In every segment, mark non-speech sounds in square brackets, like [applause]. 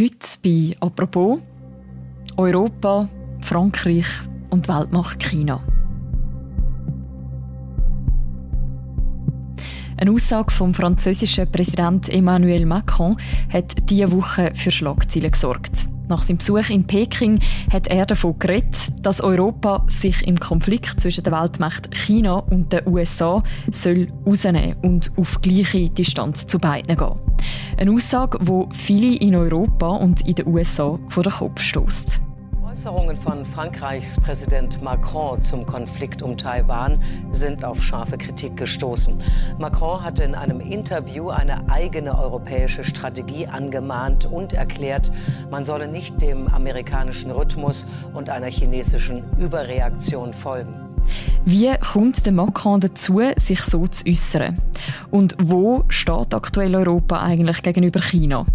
Heute bei «Apropos» Europa, Frankreich und Weltmacht China. Eine Aussage vom französischen Präsident Emmanuel Macron hat diese Woche für Schlagzeilen gesorgt. Nach seinem Besuch in Peking hat er davon geredet, dass Europa sich im Konflikt zwischen der Weltmacht China und den USA soll rausnehmen und auf gleiche Distanz zu beiden gehen. Eine Aussage, die viele in Europa und in den USA vor den Kopf stößt. Äußerungen von Frankreichs Präsident Macron zum Konflikt um Taiwan sind auf scharfe Kritik gestoßen. Macron hatte in einem Interview eine eigene europäische Strategie angemahnt und erklärt, man solle nicht dem amerikanischen Rhythmus und einer chinesischen Überreaktion folgen. Wie kommt der Macron dazu, sich so zu äußern? Und wo steht aktuell Europa eigentlich gegenüber China?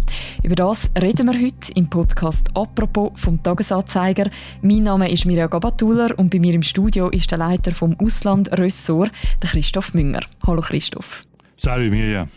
Über das reden wir heute im Podcast «Apropos» vom Tagesanzeiger. Mein Name ist Mirja Gabatuller und bei mir im Studio ist der Leiter vom Ausland-Ressort, Christoph Münger. Hallo Christoph. Salut Mirja.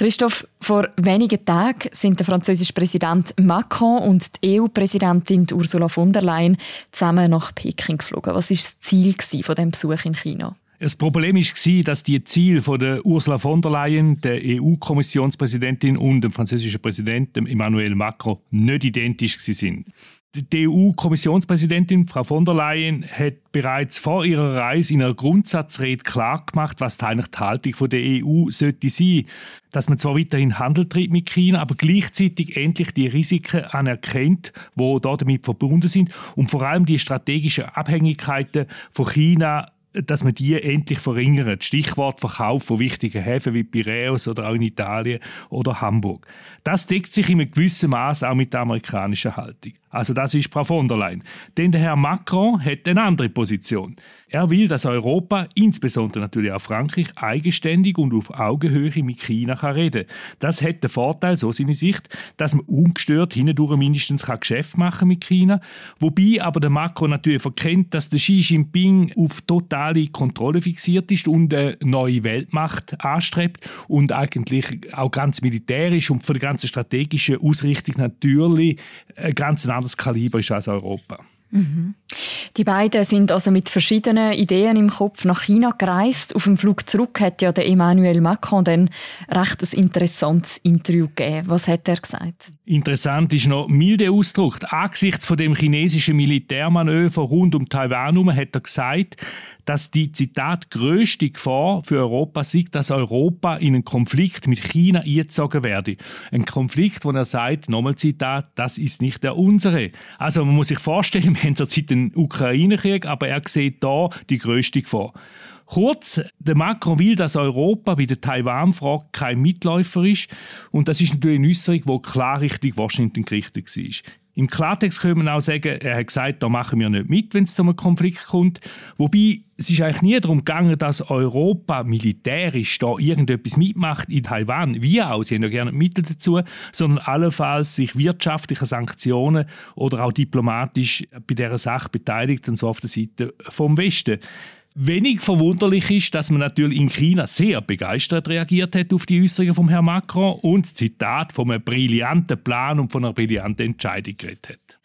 Christoph, vor wenigen Tagen sind der französische Präsident Macron und die EU-Präsidentin Ursula von der Leyen zusammen nach Peking geflogen. Was war das Ziel von dem Besuch in China? Das Problem war, dass die Ziele von der Ursula von der Leyen, der EU-Kommissionspräsidentin und dem französischen Präsidenten Emmanuel Macron nicht identisch sind. Die EU-Kommissionspräsidentin Frau von der Leyen hat bereits vor ihrer Reise in einer Grundsatzrede klargemacht, was die Haltung der EU sollte sein. Dass man zwar weiterhin Handel treibt mit China, aber gleichzeitig endlich die Risiken anerkennt, die damit verbunden sind und vor allem die strategischen Abhängigkeiten von China dass man die endlich verringert. Stichwort Verkauf von wichtigen Häfen wie Piräus oder auch in Italien oder Hamburg. Das deckt sich in einem gewissen Maß auch mit der amerikanischen Haltung. Also das ist Frau von der Leyen. Denn der Herr Macron hat eine andere Position. Er will, dass Europa, insbesondere natürlich auch Frankreich, eigenständig und auf Augenhöhe mit China kann reden Das hat den Vorteil, so seine Sicht, dass man ungestört hindurch mindestens kann Geschäft machen mit China. Wobei aber der Macron natürlich verkennt, dass der Xi Jinping auf totale Kontrolle fixiert ist und eine neue Weltmacht anstrebt und eigentlich auch ganz militärisch und für die ganze strategische Ausrichtung natürlich ganz anderes Kaliber ist als Europa. Die beiden sind also mit verschiedenen Ideen im Kopf nach China gereist. Auf dem Flug zurück hat ja der Emmanuel Macron dann recht ein interessantes Interview gegeben. Was hat er gesagt? Interessant ist noch milde Ausdruck. Angesichts von dem chinesischen Militärmanöver rund um Taiwan herum hat er gesagt, dass die Zitat größte Gefahr für Europa sei, dass Europa in einen Konflikt mit China eingezogen werde. Ein Konflikt, wo er sagt, nochmal Zitat, das ist nicht der unsere. Also man muss sich vorstellen, haben zurzeit den Ukraine-Krieg, aber er sieht da die größte Gefahr. Kurz, der Macron will, dass Europa bei der Taiwan-Frage kein Mitläufer ist. Und das ist natürlich eine Äußerung, die klar Richtung Washington gerichtet war. Im Klartext können wir auch sagen, er hat gesagt, da machen wir nicht mit, wenn es zu einem Konflikt kommt. Wobei, es ist eigentlich nie darum gegangen, dass Europa militärisch da irgendetwas mitmacht in Taiwan. Wir auch, sie haben ja gerne Mittel dazu, sondern allenfalls sich wirtschaftliche Sanktionen oder auch diplomatisch bei dieser Sache beteiligt, und zwar auf der Seite vom Westen. Wenig verwunderlich ist, dass man natürlich in China sehr begeistert reagiert hat auf die Äußerungen von Herrn Macron und Zitat von einem brillanten Plan und von einer brillanten Entscheidung geredet hat.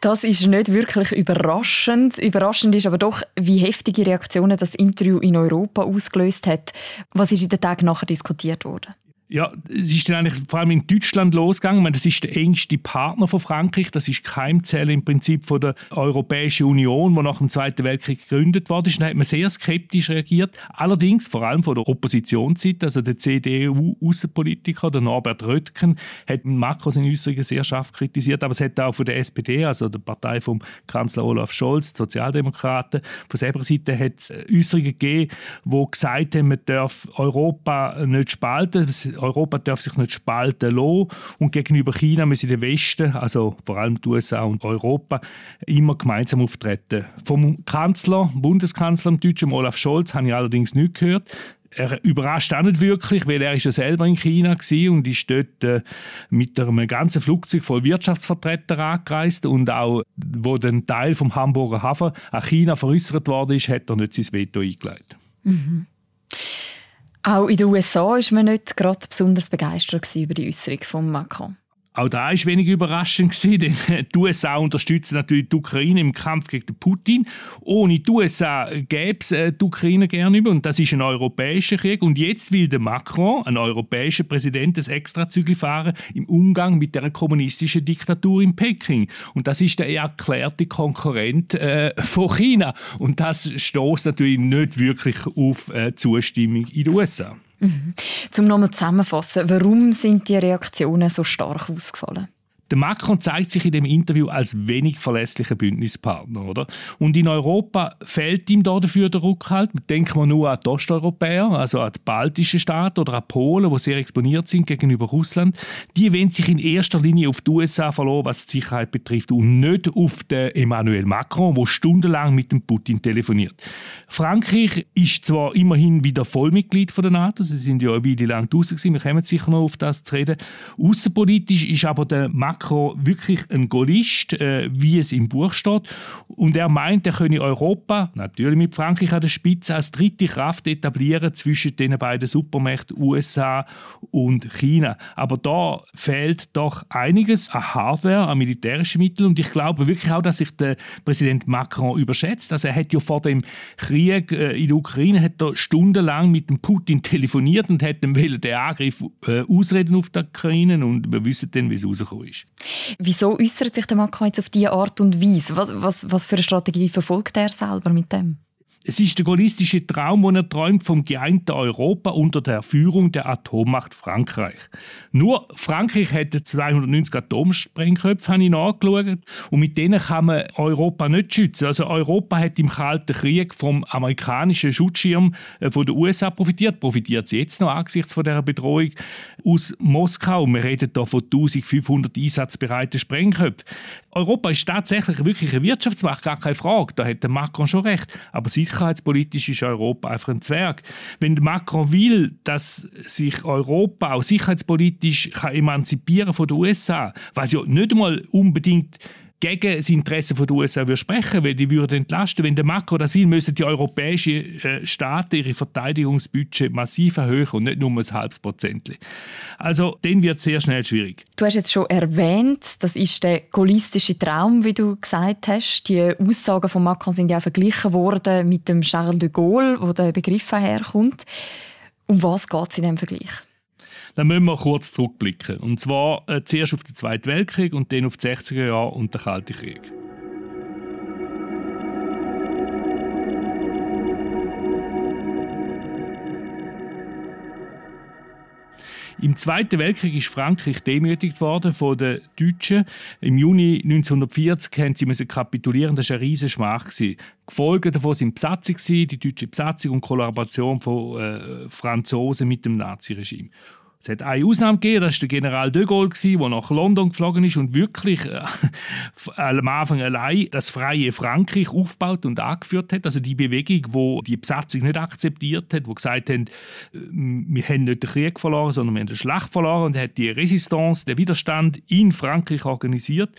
Das ist nicht wirklich überraschend. Überraschend ist aber doch, wie heftige Reaktionen das Interview in Europa ausgelöst hat. Was ist in den Tagen nachher diskutiert worden? Ja, es ist dann eigentlich vor allem in Deutschland losgegangen. Meine, das ist der engste Partner von Frankreich. Das ist Keimzelle im Prinzip von der Europäischen Union, die nach dem Zweiten Weltkrieg gegründet wurde. Da hat man sehr skeptisch reagiert. Allerdings vor allem von der Oppositionsseite, also der CDU-Außenpolitiker, der Norbert Röttgen, hat Macron seine Äußerungen sehr scharf kritisiert. Aber es hat auch von der SPD, also der Partei vom Kanzler Olaf Scholz, die Sozialdemokraten, von selber Seite hat es Äußerungen gegeben, die gesagt haben, man darf Europa nicht spalten Europa darf sich nicht spalten lassen und gegenüber China müssen der Westen, also vor allem die USA und Europa, immer gemeinsam auftreten. Vom Kanzler, Bundeskanzler, deutschen Olaf Scholz, habe ich allerdings nicht gehört er überrascht auch nicht wirklich, weil er ist ja selber in China und ist dort äh, mit einem ganzen Flugzeug voll Wirtschaftsvertreter angereist und auch, wo ein Teil vom Hamburger Hafen an China veräußert worden ist, hat er nicht sein Veto eingelegt. Mhm. Auch in den USA war man nicht gerade besonders begeistert über die Äußerung von Macron. Auch da war wenig überraschend, denn die USA unterstützen natürlich die Ukraine im Kampf gegen Putin. Ohne die USA gäbe es äh, die Ukraine gerne über. Und das ist ein europäischer Krieg. Und jetzt will der Macron, ein europäischer Präsident, das Extrazügel fahren im Umgang mit der kommunistischen Diktatur in Peking. Und das ist der erklärte Konkurrent äh, von China. Und das stoßt natürlich nicht wirklich auf äh, Zustimmung in den USA. Mhm. Zum nochmal zusammenfassen, warum sind die Reaktionen so stark ausgefallen? Der Macron zeigt sich in dem Interview als wenig verlässlicher Bündnispartner, oder? Und in Europa fehlt ihm da dafür der Rückhalt. Denken wir nur an die Osteuropäer, also an die baltischen Staaten oder an Polen, die sehr exponiert sind gegenüber Russland. Die wenden sich in erster Linie auf die USA verloren, was die Sicherheit betrifft, und nicht auf den Emmanuel Macron, der stundenlang mit dem Putin telefoniert. Frankreich ist zwar immerhin wieder Vollmitglied von der NATO, sie sind ja eine Weile lang draußen gewesen, wir kommen sicher noch auf das zu reden. Außenpolitisch ist aber der Macron Macron wirklich ein Gaullist, äh, wie es im Buch steht. Und er meint, er könne Europa, natürlich mit Frankreich an der Spitze, als dritte Kraft etablieren zwischen den beiden Supermächten USA und China. Aber da fehlt doch einiges an Hardware, an militärischen Mitteln. Und ich glaube wirklich auch, dass sich der Präsident Macron überschätzt. Also er hat ja vor dem Krieg äh, in der Ukraine hat er stundenlang mit dem Putin telefoniert und hat [laughs] ihm den Angriff äh, ausreden auf die Ukraine und wir wissen dann, wie es rausgekommen ist. Wieso äußert sich der Macron jetzt auf diese Art und Weise? Was, was, was für eine Strategie verfolgt er selber mit dem? Es ist der gaullistische Traum, den er träumt vom geeinten Europa unter der Führung der Atommacht Frankreich. Nur Frankreich hätte 290 Atomsprengköpfe, habe ich nachgeschaut, und mit denen kann man Europa nicht schützen. Also Europa hat im Kalten Krieg vom amerikanischen Schutzschirm äh, von den USA profitiert, profitiert es jetzt noch angesichts von der Bedrohung aus Moskau. Wir reden hier von 1500 einsatzbereiten Sprengköpfen. Europa ist tatsächlich wirklich eine Wirtschaftsmacht, gar keine Frage, da hat Macron schon recht. Aber sicherheitspolitisch ist Europa einfach ein Zwerg. Wenn Macron will, dass sich Europa auch sicherheitspolitisch kann emanzipieren von den USA, was ja nicht einmal unbedingt gegen das Interesse der USA sprechen, weil die würden entlasten. Wenn der Macron das will, müssen die europäischen äh, Staaten ihre Verteidigungsbudget massiv erhöhen und nicht nur ein halbes Prozent. Also, dann wird es sehr schnell schwierig. Du hast jetzt schon erwähnt, das ist der gaullistische Traum, wie du gesagt hast. Die Aussagen von Macron sind ja verglichen worden mit dem Charles de Gaulle, wo der Begriff herkommt. Um was geht es in diesem Vergleich? Dann müssen wir kurz zurückblicken. Und zwar äh, zuerst auf den Zweiten Weltkrieg und dann auf die 60er Jahre und den Kalten Krieg. Im Zweiten Weltkrieg ist Frankreich demütigt worden von den Deutschen. Im Juni 1940 haben sie kapitulieren. Das war eine riesige Schmach. Gefolgt davon sind Besatzung, die deutsche Besatzung und Kollaboration von äh, Franzosen mit dem Naziregime. Es hat eine Ausnahme gegeben, das war der General de Gaulle, der nach London geflogen ist und wirklich äh, [laughs] am Anfang allein das freie Frankreich aufgebaut und angeführt hat. Also die Bewegung, wo die Besatzung nicht akzeptiert hat, wo gesagt haben, äh, wir haben nicht den Krieg verloren, sondern wir haben die Schlacht verloren und hat die Resistance, den Widerstand in Frankreich organisiert.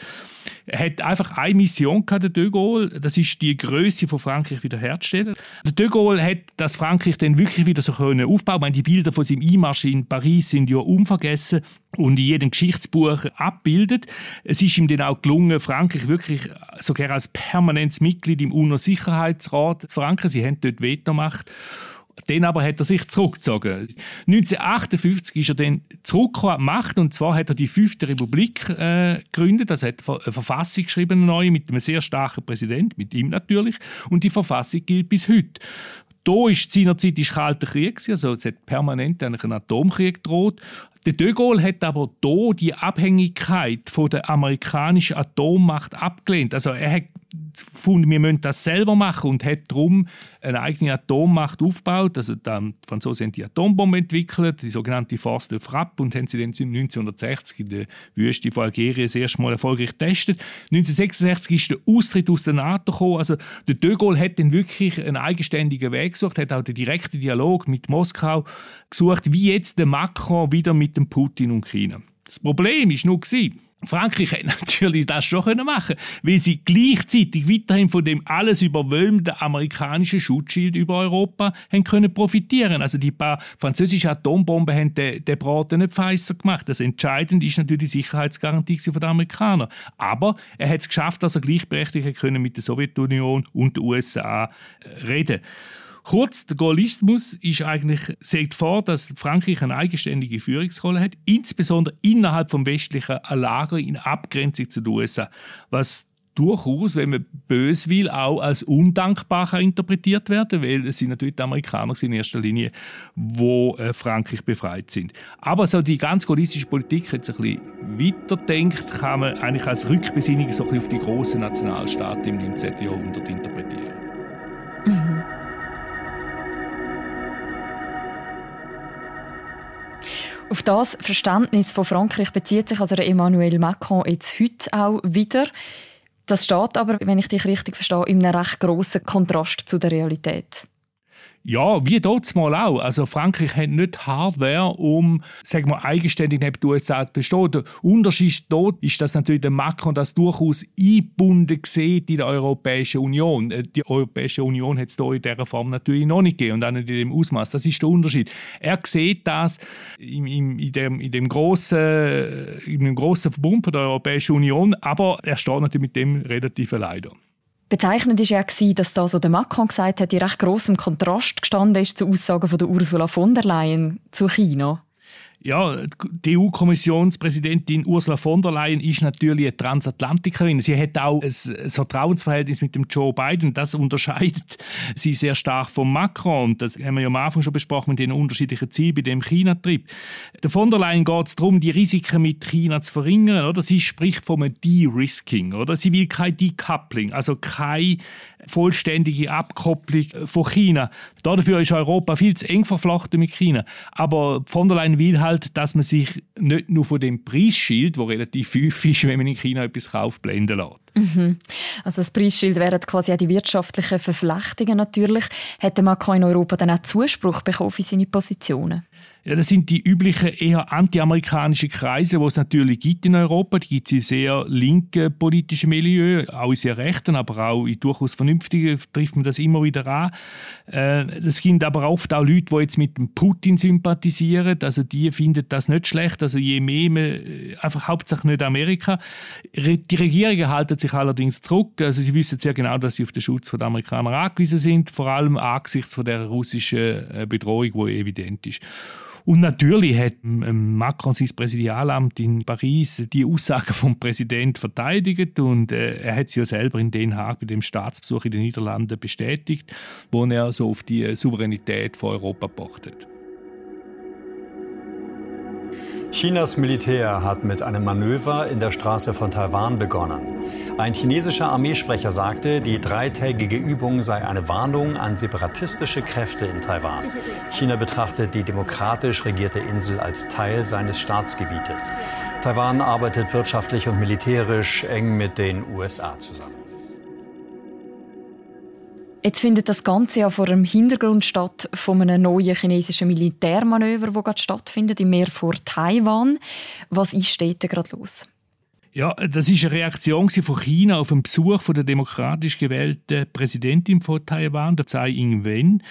Er hat einfach eine Mission gehabt, der de Gaulle, das ist die Größe von Frankreich wiederherzustellen. Der de Gaulle hat das Frankreich dann wirklich wieder so können. Ich meine, die Bilder von seinem Einmarsch in Paris sind ja unvergessen und in jedem Geschichtsbuch abbildet. Es ist ihm dann auch gelungen, Frankreich wirklich sogar als permanentes Mitglied im UNO-Sicherheitsrat zu verankern. Sie haben dort Vetomacht. Dann aber hat er sich zurückgezogen. 1958 ist er dann zurückgekommen Macht und zwar hat er die fünfte Republik äh, gegründet. Das hat eine Verfassung geschrieben, eine neue, mit einem sehr starken Präsident, mit ihm natürlich. Und die Verfassung gilt bis heute. Da ist seinerzeit ist Kalter Krieg, also es hat permanent einen Atomkrieg gedroht. Der de Gaulle hat aber hier die Abhängigkeit von der amerikanischen Atommacht abgelehnt. Also er hat gefunden, wir müssen das selber machen und hat darum eine eigene Atommacht aufgebaut. Also dann, die Franzosen haben die Atombombe entwickelt, die sogenannte Force de Frappe, und haben sie dann 1960 in der Wüste von Algerien das erste Mal erfolgreich getestet. 1966 ist der Austritt aus der NATO gekommen. Also der de Gaulle hat dann wirklich einen eigenständigen Weg gesucht, hat auch den direkten Dialog mit Moskau gesucht, wie jetzt der Macron wieder mit dem Putin und China. Das Problem ist nur gewesen, Frankreich hätte [laughs] natürlich das schon machen können, weil sie gleichzeitig weiterhin von dem alles überwölmenden amerikanischen Schutzschild über Europa können profitieren. Also die paar französischen Atombomben haben den, den nicht feiser gemacht. Das Entscheidende ist natürlich die Sicherheitsgarantie von den Amerikanern. Aber er hat es geschafft, dass er gleichberechtigt können mit der Sowjetunion und den USA äh, reden konnte. Kurz, der Gaullismus ist eigentlich, sieht vor, dass Frankreich eine eigenständige Führungsrolle hat, insbesondere innerhalb vom westlichen Lager in Abgrenzung zu den USA, was durchaus, wenn man bös will, auch als undankbar interpretiert werden, weil es sind natürlich die Amerikaner in erster Linie, wo äh, Frankreich befreit sind. Aber so die ganz gaullistische Politik, jetzt ein bisschen weiterdenkt, kann man eigentlich als Rückbesinnung so ein bisschen auf die großen Nationalstaaten im 19. Jahrhundert interpretieren. Auf das Verständnis von Frankreich bezieht sich also Emmanuel Macron jetzt heute auch wieder. Das steht aber, wenn ich dich richtig verstehe, in einem recht grossen Kontrast zu der Realität. Ja, wie dort mal auch. Also Frankreich hat nicht Hardware, um sagen wir, eigenständig neben den USA zu bestehen. Der Unterschied dort ist, dass natürlich der Macron das durchaus eingebunden sieht in der Europäischen Union. Äh, die Europäische Union hat es hier in dieser Form natürlich noch nicht gegeben und auch nicht in dem Ausmaß. Das ist der Unterschied. Er sieht das in, in, in, dem, in, dem grossen, in dem grossen Verbund der Europäischen Union, aber er steht natürlich mit dem relativ leider. Bezeichnend war ja, dass das, was der Macron gesagt hat, in recht grossem Kontrast gestanden ist zu Aussagen von der Ursula von der Leyen zu China. Ja, die EU-Kommissionspräsidentin Ursula von der Leyen ist natürlich eine Transatlantikerin. Sie hat auch ein, Vertrauensverhältnis mit dem Joe Biden. Das unterscheidet [laughs] sie sehr stark von Macron. Das haben wir ja am Anfang schon besprochen mit den unterschiedlichen Zielen bei dem China-Trip. Der von der Leyen geht es darum, die Risiken mit China zu verringern. Oder? Sie spricht von einem De-Risking. Sie will kein Decoupling, also kein vollständige Abkopplung von China. Dafür ist Europa viel zu eng verflochten mit China. Aber von der Leyen will halt, dass man sich nicht nur von dem Preisschild, wo relativ häufig ist, wenn man in China etwas kauft, blenden lässt. Mhm. Also das Preisschild wären quasi auch die wirtschaftlichen Verflechtungen natürlich. Hätte Macron in Europa dann auch Zuspruch bekommen für seine Positionen? Ja, das sind die üblichen eher antiamerikanischen Kreise, die es natürlich gibt in Europa. Die gibt es in sehr linken politischen Milieu, auch in sehr rechten, aber auch in durchaus vernünftigen trifft man das immer wieder an. Äh, das sind aber oft auch Leute, die jetzt mit dem Putin sympathisieren. Also die finden das nicht schlecht. Also je mehr man, äh, einfach hauptsächlich nicht Amerika. Die Regierungen halten sich allerdings zurück. Also sie wissen sehr genau, dass sie auf den Schutz der Amerikaner angewiesen sind, vor allem angesichts von der russischen äh, Bedrohung, die evident ist. Und natürlich hat ähm, Macron sein Präsidialamt in Paris die Aussagen vom Präsidenten verteidigt und äh, er hat sie ja selber in Den Haag bei dem Staatsbesuch in den Niederlanden bestätigt, wo er so auf die Souveränität von Europa pochtet. Chinas Militär hat mit einem Manöver in der Straße von Taiwan begonnen. Ein chinesischer Armeesprecher sagte, die dreitägige Übung sei eine Warnung an separatistische Kräfte in Taiwan. China betrachtet die demokratisch regierte Insel als Teil seines Staatsgebietes. Taiwan arbeitet wirtschaftlich und militärisch eng mit den USA zusammen. Jetzt findet das Ganze ja vor dem Hintergrund statt von einem neuen chinesischen Militärmanöver, das gerade stattfindet im Meer vor Taiwan. Was ist dort gerade los? Ja, das ist eine Reaktion von China auf den Besuch von der demokratisch gewählten Präsidentin von Taiwan, der Tsai Ing-wen.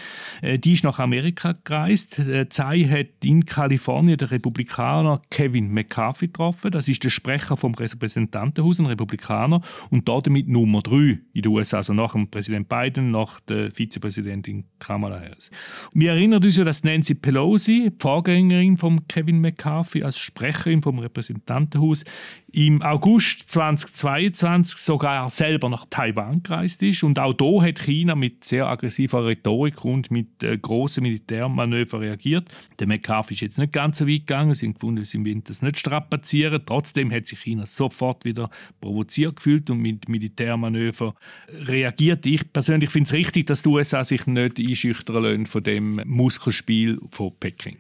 Äh, die ist nach Amerika gereist. Äh, Tsai hat in Kalifornien den Republikaner Kevin McCarthy getroffen. Das ist der Sprecher vom Repräsentantenhaus, ein Republikaner, und damit Nummer drei in den USA, also nach dem Präsident Biden, nach der Vizepräsidentin Kamala Harris. Wir erinnern uns ja, dass Nancy Pelosi, die Vorgängerin von Kevin McCarthy, als Sprecherin vom Repräsentantenhaus im August 2022 sogar selber nach Taiwan gereist ist. Und auch da hat China mit sehr aggressiver Rhetorik und mit äh, grossen Militärmanövern reagiert. Der McCarthy ist jetzt nicht ganz so weit gegangen. Sie haben gefunden, sie wollen das nicht strapazieren. Trotzdem hat sich China sofort wieder provoziert gefühlt und mit Militärmanövern reagiert. Ich persönlich finde es richtig, dass die USA sich nicht einschüchtern lassen von dem Muskelspiel von Peking.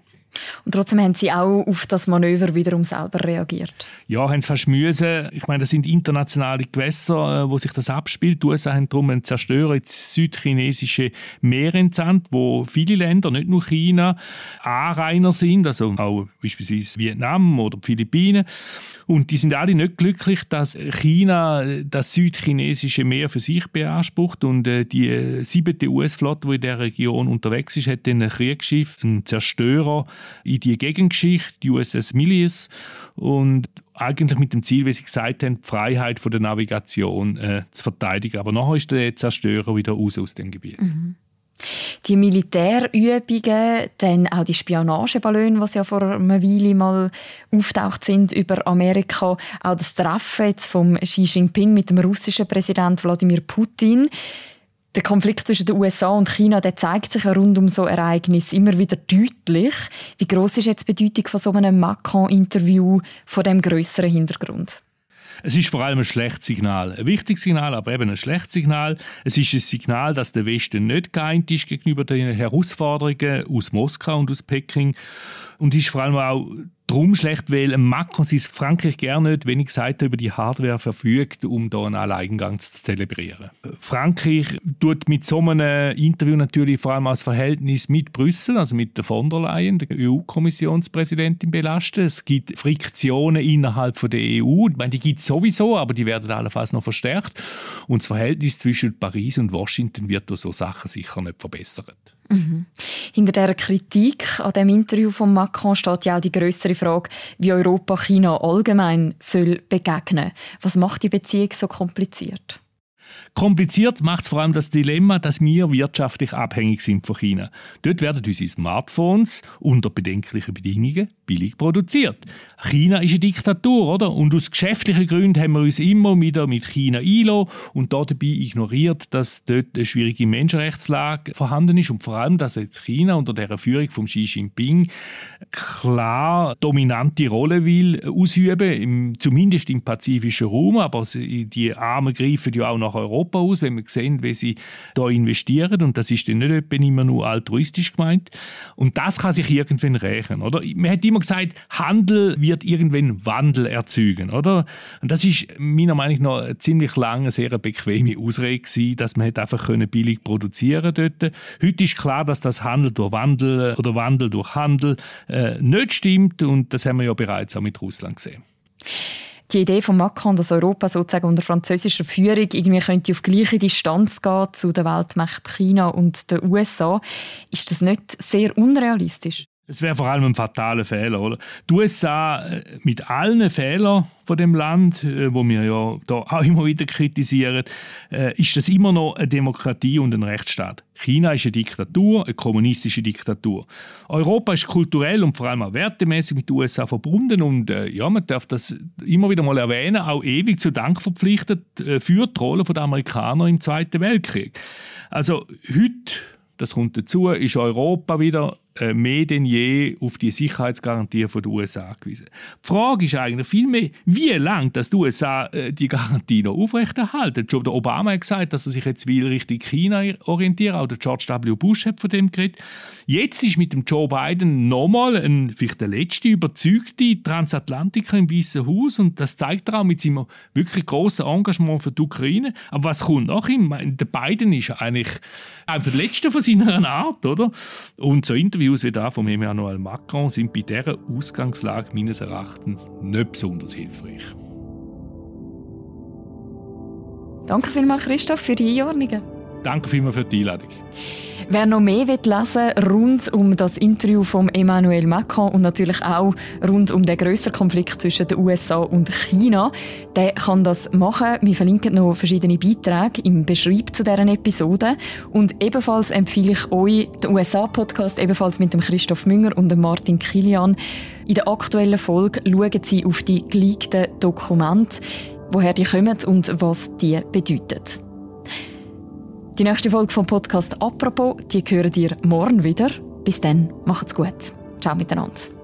Und trotzdem haben Sie auch auf das Manöver wiederum selber reagiert. Ja, haben sie fast müssen. Ich meine, das sind internationale Gewässer, äh, wo sich das abspielt. Die USA haben darum einen Zerstörer ins südchinesische Meer entsandt, wo viele Länder, nicht nur China, Anrainer sind, also auch beispielsweise Vietnam oder die Philippinen. Und die sind alle nicht glücklich, dass China das südchinesische Meer für sich beansprucht und äh, die äh, siebte US-Flotte, die in der Region unterwegs ist, hat ein Kriegsschiff, einen Zerstörer in die Gegengeschichte, die USS Milius und eigentlich mit dem Ziel, wie Sie gesagt haben, die Freiheit von der Navigation äh, zu verteidigen. Aber nachher ist der Zerstörer wieder raus aus dem Gebiet. Mhm. Die Militärübungen, dann auch die Spionageballone, die ja vor einer Weile mal auftaucht sind über Amerika, auch das Treffen jetzt von Xi Jinping mit dem russischen Präsidenten Wladimir Putin. Der Konflikt zwischen den USA und China der zeigt sich rund um so Ereignisse immer wieder deutlich. Wie groß ist jetzt die Bedeutung von so einem Macron-Interview von dem größeren Hintergrund? Es ist vor allem ein schlechtes Signal. Ein wichtiges Signal, aber eben ein schlechtes Signal. Es ist ein Signal, dass der Westen nicht geeint ist gegenüber den Herausforderungen aus Moskau und aus Peking. Und ist vor allem auch darum schlecht, weil Macron sich Frankreich gerne nicht, ich gesagt über die Hardware verfügt, um da einen Alleingang zu zelebrieren. Frankreich tut mit so einem Interview natürlich vor allem als Verhältnis mit Brüssel, also mit der von der Leyen, der EU-Kommissionspräsidentin, belasten. Es gibt Friktionen innerhalb der EU. Ich meine, die gibt es sowieso, aber die werden allenfalls noch verstärkt. Und das Verhältnis zwischen Paris und Washington wird durch so Sachen sicher nicht verbessert. Mhm. Hinter dieser Kritik an dem Interview von Macron steht ja auch die größere Frage, wie Europa China allgemein soll begegnen. Was macht die Beziehung so kompliziert? Kompliziert macht es vor allem das Dilemma, dass wir wirtschaftlich abhängig sind von China. Dort werden unsere Smartphones unter bedenklichen Bedingungen billig produziert. China ist eine Diktatur, oder? Und aus geschäftlichen Gründen haben wir uns immer wieder mit China einlassen und dabei ignoriert, dass dort eine schwierige Menschenrechtslage vorhanden ist und vor allem, dass jetzt China unter der Führung von Xi Jinping klar dominante Rolle will ausüben, im, zumindest im pazifischen Raum, aber die Arme greifen ja auch nach Europa Europa aus, wenn wir sehen, wie sie da investieren. Und das ist dann nicht immer nur altruistisch gemeint. Und das kann sich irgendwann rächen, oder? Man hat immer gesagt, Handel wird irgendwann Wandel erzeugen, oder? Und das ist meiner Meinung nach eine ziemlich lange, sehr bequeme Ausrede gewesen, dass man einfach billig produzieren dort. Heute ist klar, dass das Handel durch Wandel oder Wandel durch Handel äh, nicht stimmt und das haben wir ja bereits auch mit Russland gesehen die Idee von Macron, dass Europa sozusagen unter französischer Führung irgendwie könnte auf gleiche Distanz gehen zu der Weltmacht China und den USA, ist das nicht sehr unrealistisch? Es wäre vor allem ein fataler Fehler, oder? Die USA äh, mit allen Fehlern von dem Land, äh, wo wir ja da [laughs] auch immer wieder kritisieren, äh, ist das immer noch eine Demokratie und ein Rechtsstaat. China ist eine Diktatur, eine kommunistische Diktatur. Europa ist kulturell und vor allem auch wertemäßig mit den USA verbunden und ja, man darf das immer wieder mal erwähnen, auch ewig zu Dank verpflichtet für die Rolle der Amerikaner im Zweiten Weltkrieg. Also heute das kommt dazu, ist Europa wieder mehr denn je auf die Sicherheitsgarantie der USA angewiesen. Die Frage ist eigentlich vielmehr, wie lange dass die USA äh, die Garantie noch aufrechterhalten. Schon der Obama hat gesagt, dass er sich jetzt will Richtung China orientieren. Auch der George W. Bush hat von dem geredet. Jetzt ist mit dem Joe Biden nochmal ein, vielleicht der letzte überzeugte Transatlantiker im Weißen Haus und das zeigt er auch mit seinem wirklich großen Engagement für die Ukraine. Aber was kommt nach ihm? Der Biden ist eigentlich der letzte von seiner Art, oder? Und so Interviews wie das von Emmanuel Macron sind bei dieser Ausgangslage meines Erachtens nicht besonders hilfreich. Danke vielmals, Christoph, für die Einordnungen. Danke vielmals für die Einladung. Wer noch mehr will lesen rund um das Interview von Emmanuel Macron und natürlich auch rund um den grösseren Konflikt zwischen den USA und China, der kann das machen. Wir verlinken noch verschiedene Beiträge im Beschreib zu deren Episode und ebenfalls empfehle ich euch den USA-Podcast ebenfalls mit dem Christoph Münger und dem Martin Kilian. In der aktuellen Folge schauen sie auf die geleakten Dokumente, woher die kommen und was die bedeuten. Die nächste Folge vom Podcast «Apropos», die hören ihr morgen wieder. Bis dann, macht's gut. Ciao miteinander.